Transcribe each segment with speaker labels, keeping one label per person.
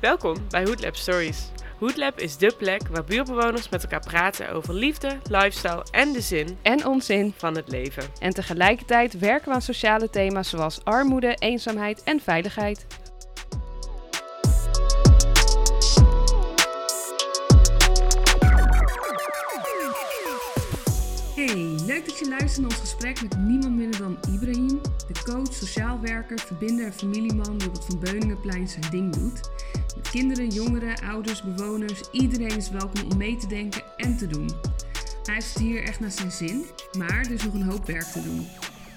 Speaker 1: Welkom bij Hoodlab Stories. Hoodlab is dé plek waar buurtbewoners met elkaar praten over liefde, lifestyle en de zin
Speaker 2: En onzin.
Speaker 1: van het leven.
Speaker 2: En tegelijkertijd werken we aan sociale thema's zoals armoede, eenzaamheid en veiligheid. Luistert naar ons gesprek met niemand minder dan Ibrahim, de coach, sociaal werker, verbinder en familieman die op het Van Beuningenplein zijn ding doet. Met kinderen, jongeren, ouders, bewoners, iedereen is welkom om mee te denken en te doen. Hij heeft het hier echt naar zijn zin, maar er is nog een hoop werk te doen.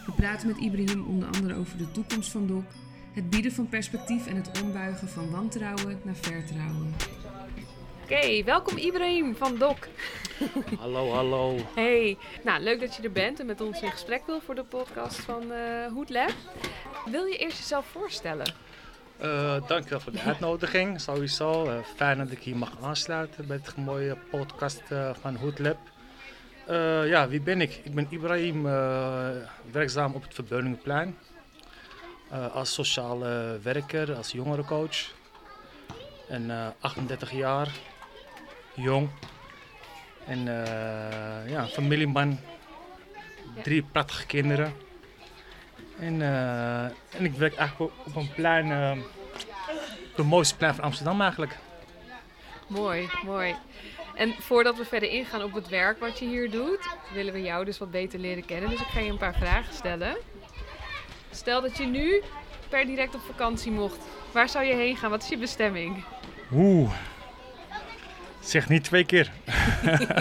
Speaker 2: We praten met Ibrahim onder andere over de toekomst van DOC, het bieden van perspectief en het ombuigen van wantrouwen naar vertrouwen. Oké, welkom Ibrahim van DOC.
Speaker 3: Hallo, hallo.
Speaker 2: Hey, nou leuk dat je er bent en met ons in gesprek wil voor de podcast van eh Hood Lab. Wil je eerst jezelf voorstellen?
Speaker 3: Eh dankjewel voor de uitnodiging. Sowieso eh, fijn dat ik hier mag aansluiten bij het mooie podcast eh, van Hoodlab. Eh ja, wie ben ik? Ik ben Ibrahim, eh, werkzaam op het Verbeuningenplein. Eh, als sociaal eh, werker, als jongerencoach. En eh, 38 jaar, jong. En eh, ja, familieman. Drie prachtige kinderen. En, eh, en ik werk eigenlijk op, een plein, op de mooiste plein van Amsterdam eigenlijk.
Speaker 2: Mooi, mooi. En voordat we verder ingaan op het werk wat je hier doet, willen we jou dus wat beter leren kennen. Dus ik ga je een paar vragen stellen. Stel dat je nu per direct op vakantie mocht. Waar zou je heen gaan? Wat is je bestemming?
Speaker 3: Oeh. Zeg niet twee keer.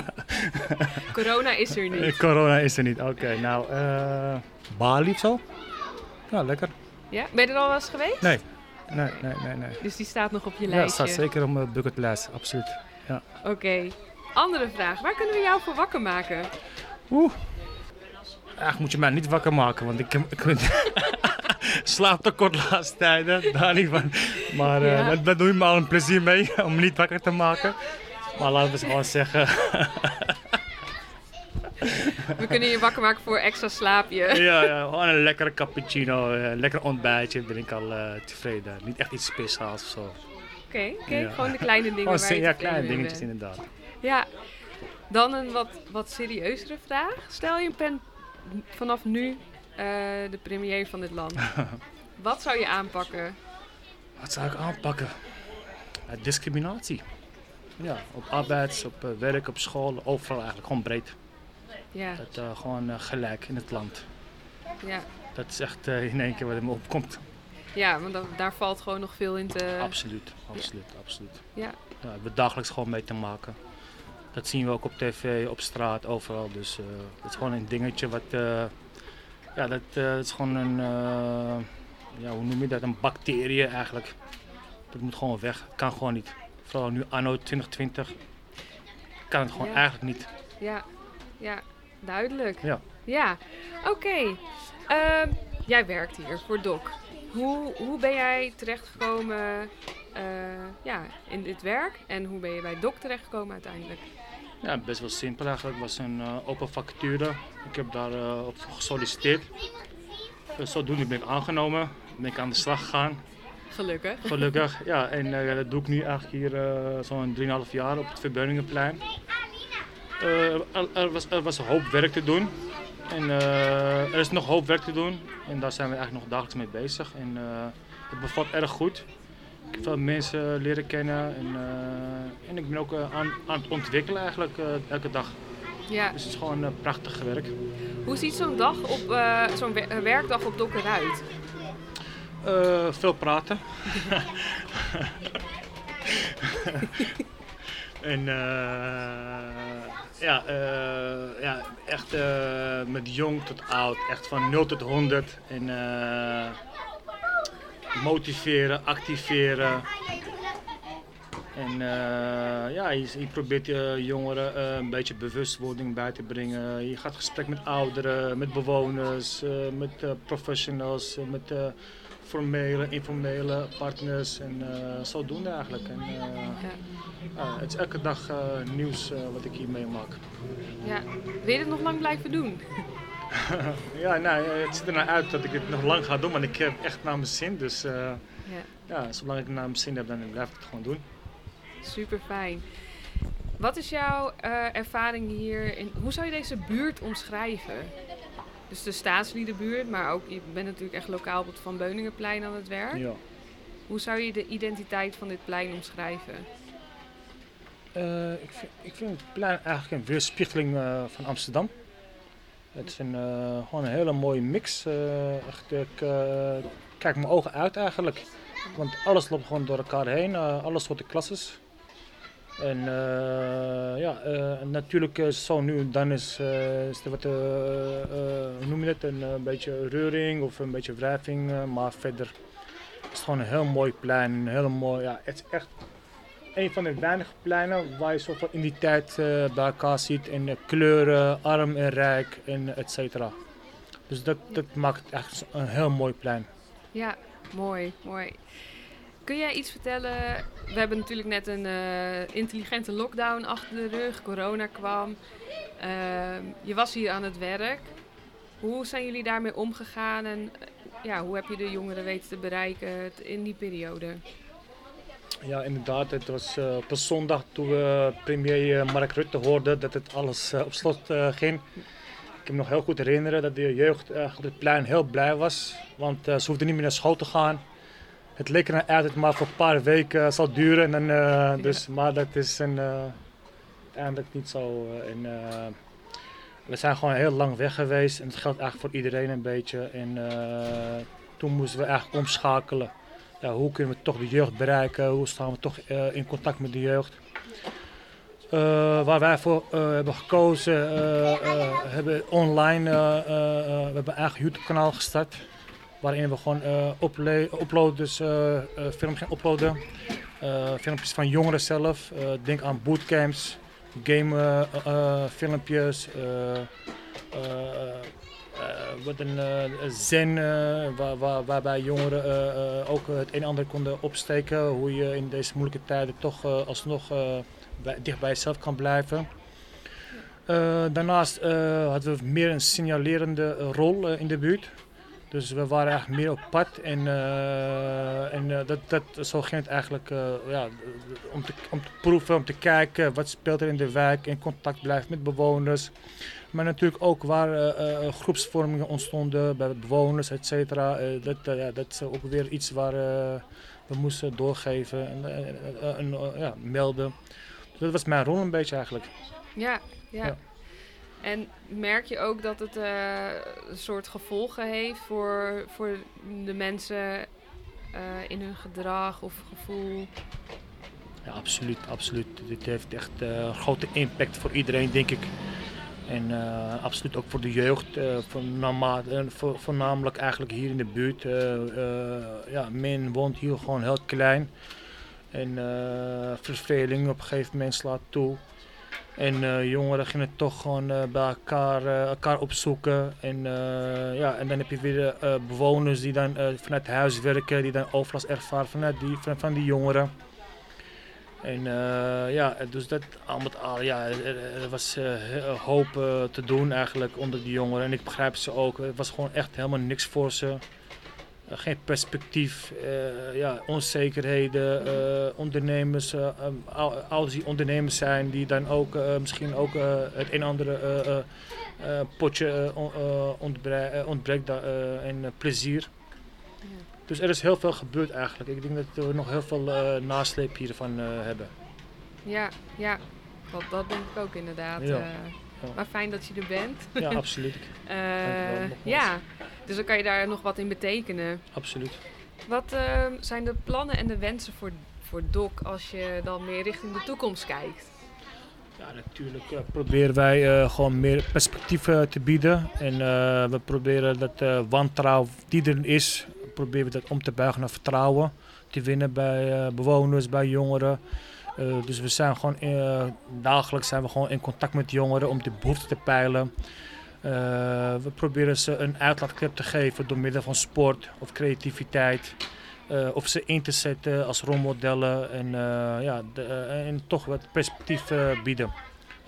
Speaker 2: Corona is er
Speaker 3: Eh,
Speaker 2: niet.
Speaker 3: Corona is er niet. Oké, nou, eh Bali of zo? Ja, lekker.
Speaker 2: Ja? Ben je er al wel eens geweest?
Speaker 3: Nee, nee, nee, nee. nee.
Speaker 2: Dus die staat nog op je
Speaker 3: Ja,
Speaker 2: lijstje.
Speaker 3: staat zeker op mijn bucketlijst, absoluut.
Speaker 2: Oké. Andere vraag. Waar kunnen we jou voor wakker maken?
Speaker 3: Oeh. Eigenlijk moet je mij niet wakker maken, want ik, ik slaap te kort de laatste tijden. Daar niet van. Maar eh
Speaker 2: Ja.
Speaker 3: daar doe je me al een plezier mee om me niet wakker te maken. Maar laten we gewoon zeggen,
Speaker 2: We kunnen je wakker maken voor extra slaapje.
Speaker 3: ja, ja, gewoon een lekkere cappuccino, eh, een lekker ontbijtje, ben ik al eh, tevreden. Niet echt iets speciaals of zo.
Speaker 2: Oké, oké.
Speaker 3: Ja.
Speaker 2: Gewoon de kleine dingen
Speaker 3: Gewoon
Speaker 2: waar je
Speaker 3: ja, kleine dingetjes
Speaker 2: bent.
Speaker 3: inderdaad.
Speaker 2: Ja, dan een wat, wat serieuzere vraag. Stel je bent vanaf nu eh, de premier van dit land. wat zou je aanpakken?
Speaker 3: Wat zou ik aanpakken? Eh, discriminatie. Ja, op arbeids, op eh, werk, op school, overal eigenlijk, gewoon breed.
Speaker 2: Ja,
Speaker 3: Dat eh, gewoon eh, gelijk in het land.
Speaker 2: ja.
Speaker 3: Dat is echt in één keer wat in me opkomt.
Speaker 2: ja want daar valt gewoon nog veel in te...
Speaker 3: Absoluut, absoluut, absoluut.
Speaker 2: Ja.
Speaker 3: Ja, we hebben dagelijks gewoon mee te maken. Dat zien we ook op tv, op straat, overal. Dus eh het is gewoon een dingetje wat... ja, dat, dat is gewoon een... ja, hoe noem je dat? Een bacterie eigenlijk. Dat moet gewoon weg. Kan gewoon niet. Vooral nu anno 2020 kan het gewoon
Speaker 2: Ja.
Speaker 3: eigenlijk niet.
Speaker 2: Ja, ja, duidelijk.
Speaker 3: Ja.
Speaker 2: Ja, oké. Ehm, jij werkt hier voor DOC. Hoe, hoe ben jij terechtgekomen eh, ja, in dit werk? En hoe ben je bij DOC terechtgekomen uiteindelijk?
Speaker 3: Ja, best wel simpel eigenlijk. Het was een eh, open vacature. Ik heb daar eh, op gesolliciteerd. Dus zodoende ben ik aangenomen. Ben ik aan de slag gegaan.
Speaker 2: Gelukkig.
Speaker 3: Gelukkig. Ja, en eh, dat doe ik nu eigenlijk hier eh, zo'n 3,5 jaar op het Verbeuningenplein. Eh, er, er was, er was een hoop werk te doen. En er is nog hoop werk te doen. En daar zijn we eigenlijk nog dagelijks mee bezig. En het bevalt erg goed. Ik heb veel mensen leren kennen. En, en ik ben ook aan, aan het ontwikkelen eigenlijk elke dag.
Speaker 2: Ja.
Speaker 3: Dus het is gewoon eh, prachtig werk.
Speaker 2: Hoe ziet zo'n dag op zo'n wer- werkdag op DOC eruit?
Speaker 3: Eh, veel praten. en eh, ja, eh, ja, echt met jong tot oud, echt van 0 tot 100. En motiveren, activeren. En ja, je, je probeert je jongeren een beetje bewustwording bij te brengen. Je gaat gesprek met ouderen, met bewoners, met professionals, met formele, informele partners en eh, zodoende eigenlijk. En, eh,
Speaker 2: Ja.
Speaker 3: ja, het is elke dag eh, nieuws eh, wat ik hier meemaak.
Speaker 2: ja. Wil je dit nog lang blijven doen?
Speaker 3: ja, nou, het ziet er nou uit dat ik het nog lang ga doen, maar ik heb echt naar mijn zin. Dus uh, ja. ja, zolang ik het naar mijn zin heb, dan blijf ik het gewoon doen.
Speaker 2: Super fijn. Wat is jouw uh, ervaring hier? In, hoe zou je deze buurt omschrijven? Dus de staatsliedenbuurt, maar ook je bent natuurlijk echt lokaal op het Van Beuningenplein aan het werk. Ja. Hoe zou je de identiteit van dit plein omschrijven?
Speaker 3: Uh, ik, vind, ik, vind, het plein eigenlijk een weerspiegeling uh, van Amsterdam. Het is een, uh, gewoon een hele mooie mix. echt, ik kijk mijn ogen uit eigenlijk. Want alles loopt gewoon door elkaar heen, alles soorten klasses. En uh, ja, uh, natuurlijk zo nu en dan is, is er wat, hoe noem je een beetje reuring of een beetje wrijving. maar verder is gewoon een heel mooi plein. Hele mooi, ja, het is echt een van de weinige pleinen waar je zoveel in die tijd bij elkaar ziet. In kleuren, arm en rijk en et cetera. Dus dat, dat maakt echt een heel mooi plein.
Speaker 2: Ja, mooi, mooi. Kun jij iets vertellen? We hebben natuurlijk net een uh, intelligente lockdown achter de rug. Corona kwam. Uh, je was hier aan het werk. Hoe zijn jullie daarmee omgegaan en ja, hoe heb je de jongeren weten te bereiken in die periode?
Speaker 3: Ja, inderdaad. Het was uh, op een zondag toen we premier Mark Rutte hoorden dat het alles op slot ging. Ik kan me nog heel goed herinneren dat de jeugd op het plein heel blij was. Want ze hoefden niet meer naar school te gaan het leek er uit dat het maar voor een paar weken zal duren. En, uh, dus, Maar dat is een, uiteindelijk niet zo. En, we zijn gewoon heel lang weg geweest en het geldt eigenlijk voor iedereen een beetje. En toen moesten we eigenlijk omschakelen. Ja, hoe kunnen we toch de jeugd bereiken? Hoe staan we toch in contact met de jeugd? waar wij voor hebben gekozen, hebben online, we hebben een eigen YouTube kanaal gestart. Waarin we gewoon uh, upload, dus, uh, filmpjes gaan uploaden. filmpjes van jongeren zelf. denk aan bootcamps, game filmpjes. wat een zen waar, waar, waarbij jongeren ook het een en ander konden opsteken. Hoe je in deze moeilijke tijden toch alsnog dicht bij jezelf kan blijven. daarnaast hadden we meer een signalerende rol in de buurt. Dus we waren eigenlijk meer op pad en, uh, en uh, dat, dat, zo ging het eigenlijk uh, ja, om, te, om te proeven, om te kijken wat speelt er in de wijk, in contact blijven met bewoners. Maar natuurlijk ook waar groepsvormingen ontstonden bij bewoners, et cetera. dat, dat is ook weer iets waar we moesten doorgeven en, en ja, melden. Dus dat was mijn rol een beetje eigenlijk.
Speaker 2: ja. ja. ja. En merk je ook dat het uh, een soort gevolgen heeft voor, voor de mensen uh, in hun gedrag of gevoel?
Speaker 3: Ja, absoluut, absoluut. Dit heeft echt uh, grote impact voor iedereen, denk ik. En absoluut ook voor de jeugd, voor, voornamelijk eigenlijk hier in de buurt. ja, men woont hier gewoon heel klein. En verveling op een gegeven moment slaat toe. En uh, jongeren gingen toch gewoon uh, bij elkaar, uh, elkaar opzoeken. En, ja, en dan heb je weer bewoners die dan vanuit huis werken, die dan overlast ervaren vanuit die, van, die jongeren. En ja, dus dat al met ja, er, was hoop te doen eigenlijk onder die jongeren. En ik begrijp ze ook. Het was gewoon echt helemaal niks voor ze. Eh, geen perspectief, uh, ja, onzekerheden, uh, ondernemers, ouders die ondernemers zijn, die dan ook misschien ook het een andere potje ontbreekt en plezier. Ja. Dus er is heel veel gebeurd eigenlijk. Ik denk dat we nog heel veel nasleep hiervan hebben.
Speaker 2: Ja, ja. Dat, dat denk ik ook inderdaad. Ja. Maar fijn dat je er bent.
Speaker 3: Ja, absoluut.
Speaker 2: ja, dus dan kan je daar nog wat in betekenen.
Speaker 3: Absoluut.
Speaker 2: Wat ehm, zijn de plannen en de wensen voor, voor DOC als je dan meer richting de toekomst kijkt?
Speaker 3: Ja, natuurlijk uh, proberen wij uh, gewoon meer perspectieven te bieden. En we proberen dat wantrouwen die er is, proberen we dat om te buigen naar vertrouwen. Te winnen bij bewoners, bij jongeren. Dus we zijn gewoon dagelijks zijn we gewoon in contact met jongeren om de behoeften te peilen. Eh, we proberen ze een uitlaatklep te geven door middel van sport of creativiteit. Of ze in te zetten als rolmodellen en, ja, de, en toch wat perspectief bieden.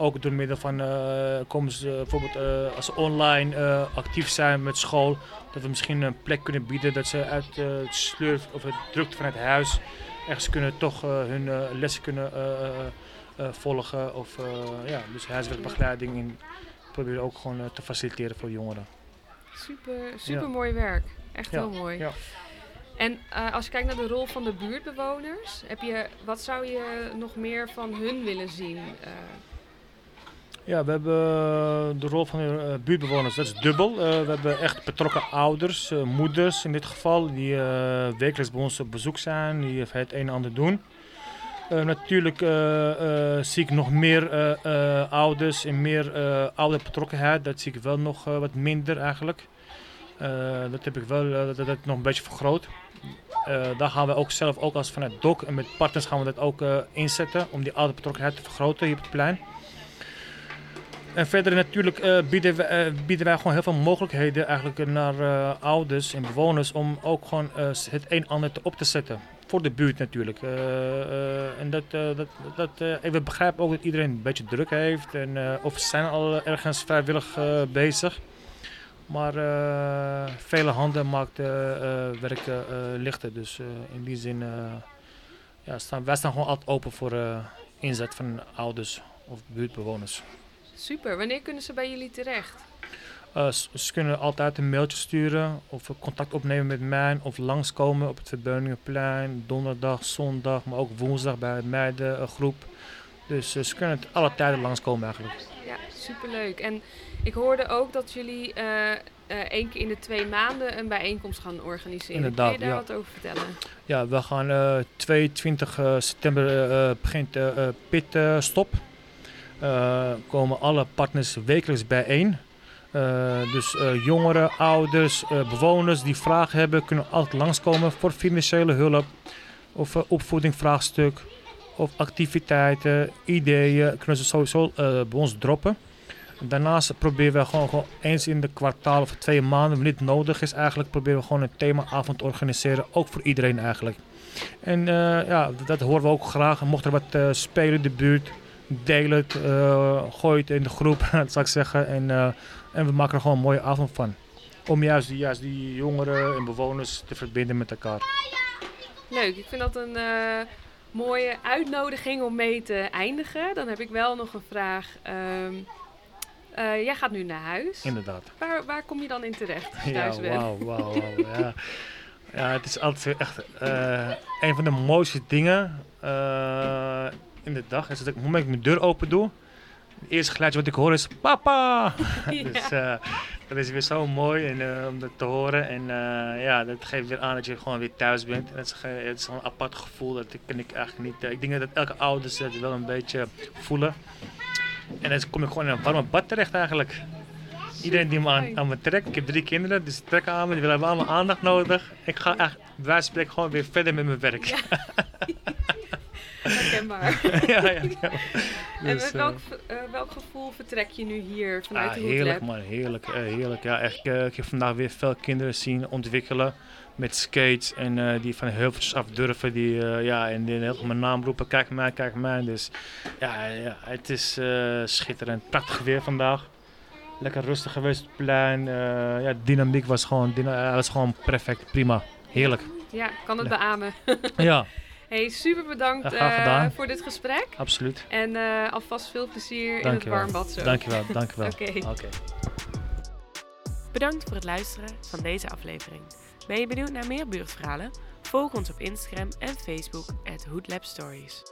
Speaker 3: Ook door middel van eh, komen ze bijvoorbeeld eh, als ze online eh, actief zijn met school, dat we misschien een plek kunnen bieden dat ze uit eh, het sleur of het drukte vanuit huis ergens kunnen toch eh, hun eh, lessen kunnen eh, volgen. Of ja, dus huiswerkbegeleiding in proberen ook gewoon te faciliteren voor jongeren.
Speaker 2: Super, super mooi werk. Echt
Speaker 3: Ja,
Speaker 2: heel mooi.
Speaker 3: ja.
Speaker 2: En als je kijkt naar de rol van de buurtbewoners, heb je, wat zou je nog meer van hun willen zien?
Speaker 3: Ja, we hebben eh, de rol van de eh, buurtbewoners, dat is dubbel. Eh, we hebben echt betrokken ouders, moeders in dit geval, die wekelijks bij ons op bezoek zijn, die het een en ander doen. Natuurlijk zie ik nog meer ouders en meer eh ouderbetrokkenheid. Dat zie ik wel nog wat minder eigenlijk. Dat heb ik wel dat, dat nog een beetje vergroot. Daar gaan we ook zelf, ook als vanuit DOC en met partners gaan we dat ook inzetten om die ouderbetrokkenheid te vergroten hier op het plein. En verder natuurlijk eh, bieden, we, eh, bieden wij gewoon heel veel mogelijkheden eigenlijk naar eh, ouders en bewoners om ook gewoon het een en ander op te zetten. Voor de buurt natuurlijk. En dat, dat, dat, we begrijpen ook dat iedereen een beetje druk heeft. En, of zijn al ergens vrijwillig bezig. Maar vele handen eh, werken lichter. Dus in die zin ja, staan wij staan gewoon altijd open voor inzet van ouders of buurtbewoners.
Speaker 2: Super, wanneer kunnen ze bij jullie terecht?
Speaker 3: Eh, ze kunnen altijd een mailtje sturen of contact opnemen met mij of langskomen op het Verbeuningenplein, donderdag, zondag, maar ook woensdag bij de meidengroep. Dus eh, ze kunnen het alle tijden langskomen eigenlijk.
Speaker 2: Ja, superleuk. En ik hoorde ook dat jullie eh, één keer in de twee maanden een bijeenkomst gaan organiseren.
Speaker 3: Inderdaad,
Speaker 2: Kun je daar
Speaker 3: ja.
Speaker 2: wat over vertellen?
Speaker 3: Ja, we gaan eh 22 eh, september begint de pitstop. Eh komen alle partners wekelijks bijeen. Eh, dus eh, jongeren, ouders, eh, bewoners die vragen hebben, kunnen altijd langskomen voor financiële hulp of eh, opvoedingvraagstuk of activiteiten, ideeën, kunnen ze sowieso eh, bij ons droppen. Daarnaast proberen we gewoon, eens in de kwartaal of twee maanden, wanneer het nodig is, eigenlijk proberen we gewoon een themaavond te organiseren, ook voor iedereen eigenlijk. En eh, ja, dat horen we ook graag. Mocht er wat eh, spelen in de buurt, deel het, eh, gooi het in de groep, dat zou ik zeggen. En, eh, en we maken er gewoon een mooie avond van. Om juist die, juist die jongeren en bewoners te verbinden met elkaar.
Speaker 2: Leuk, ik vind dat een eh, mooie uitnodiging om mee te eindigen. Dan heb ik wel nog een vraag. Ehm, eh, jij gaat nu naar huis.
Speaker 3: Inderdaad.
Speaker 2: Waar, waar kom je dan in terecht
Speaker 3: Ja, wauw, wauw. Ja. ja, het is altijd echt een van de mooiste dingen in de dag. Is dat ik, op het moment dat ik mijn deur open doe, het eerste geluidje wat ik hoor is papa. dus eh, dat is weer zo mooi en, eh, om dat te horen. En eh, ja, dat geeft weer aan dat je gewoon weer thuis bent. En dat is, ge- het is gewoon een apart gevoel. Dat ken ik eigenlijk niet. ik denk dat elke ouders dat wel een beetje voelen. En dan kom ik gewoon in een warme bad terecht eigenlijk. Iedereen die me aan, aan me trekt. Ik heb drie kinderen, dus die trekken aan me. Die willen allemaal aandacht nodig. Ik ga echt, van spreken, gewoon weer verder met mijn werk.
Speaker 2: Ja. Herkenbaar.
Speaker 3: ja, ja, ja.
Speaker 2: en
Speaker 3: Dus,
Speaker 2: met
Speaker 3: eh,
Speaker 2: welk, eh, welk gevoel vertrek je nu hier vanuit
Speaker 3: Ah,
Speaker 2: de
Speaker 3: heerlijk man, heerlijk, eh, heerlijk. Ja, echt, ik heb vandaag weer veel kinderen zien ontwikkelen met skates en die van heuveltjes af durven. Die, ja, en die heel mijn naam roepen, kijk mij, kijk mij. Dus ja, ja het is schitterend. Prachtig weer vandaag. Lekker rustig geweest op het plein. Ja, dynamiek was gewoon, dyna- was gewoon perfect, prima. Heerlijk.
Speaker 2: Ja, ik kan het beamen.
Speaker 3: Ja,
Speaker 2: Hey, super bedankt eh, voor dit gesprek.
Speaker 3: absoluut.
Speaker 2: En eh, alvast veel plezier in het warmbad zo.
Speaker 3: Dankjewel, dankjewel.
Speaker 2: Oké.
Speaker 3: Oké.
Speaker 1: Bedankt voor het luisteren van deze aflevering. Ben je benieuwd naar meer buurtverhalen? Volg ons op Instagram en Facebook at Hoodlab Stories.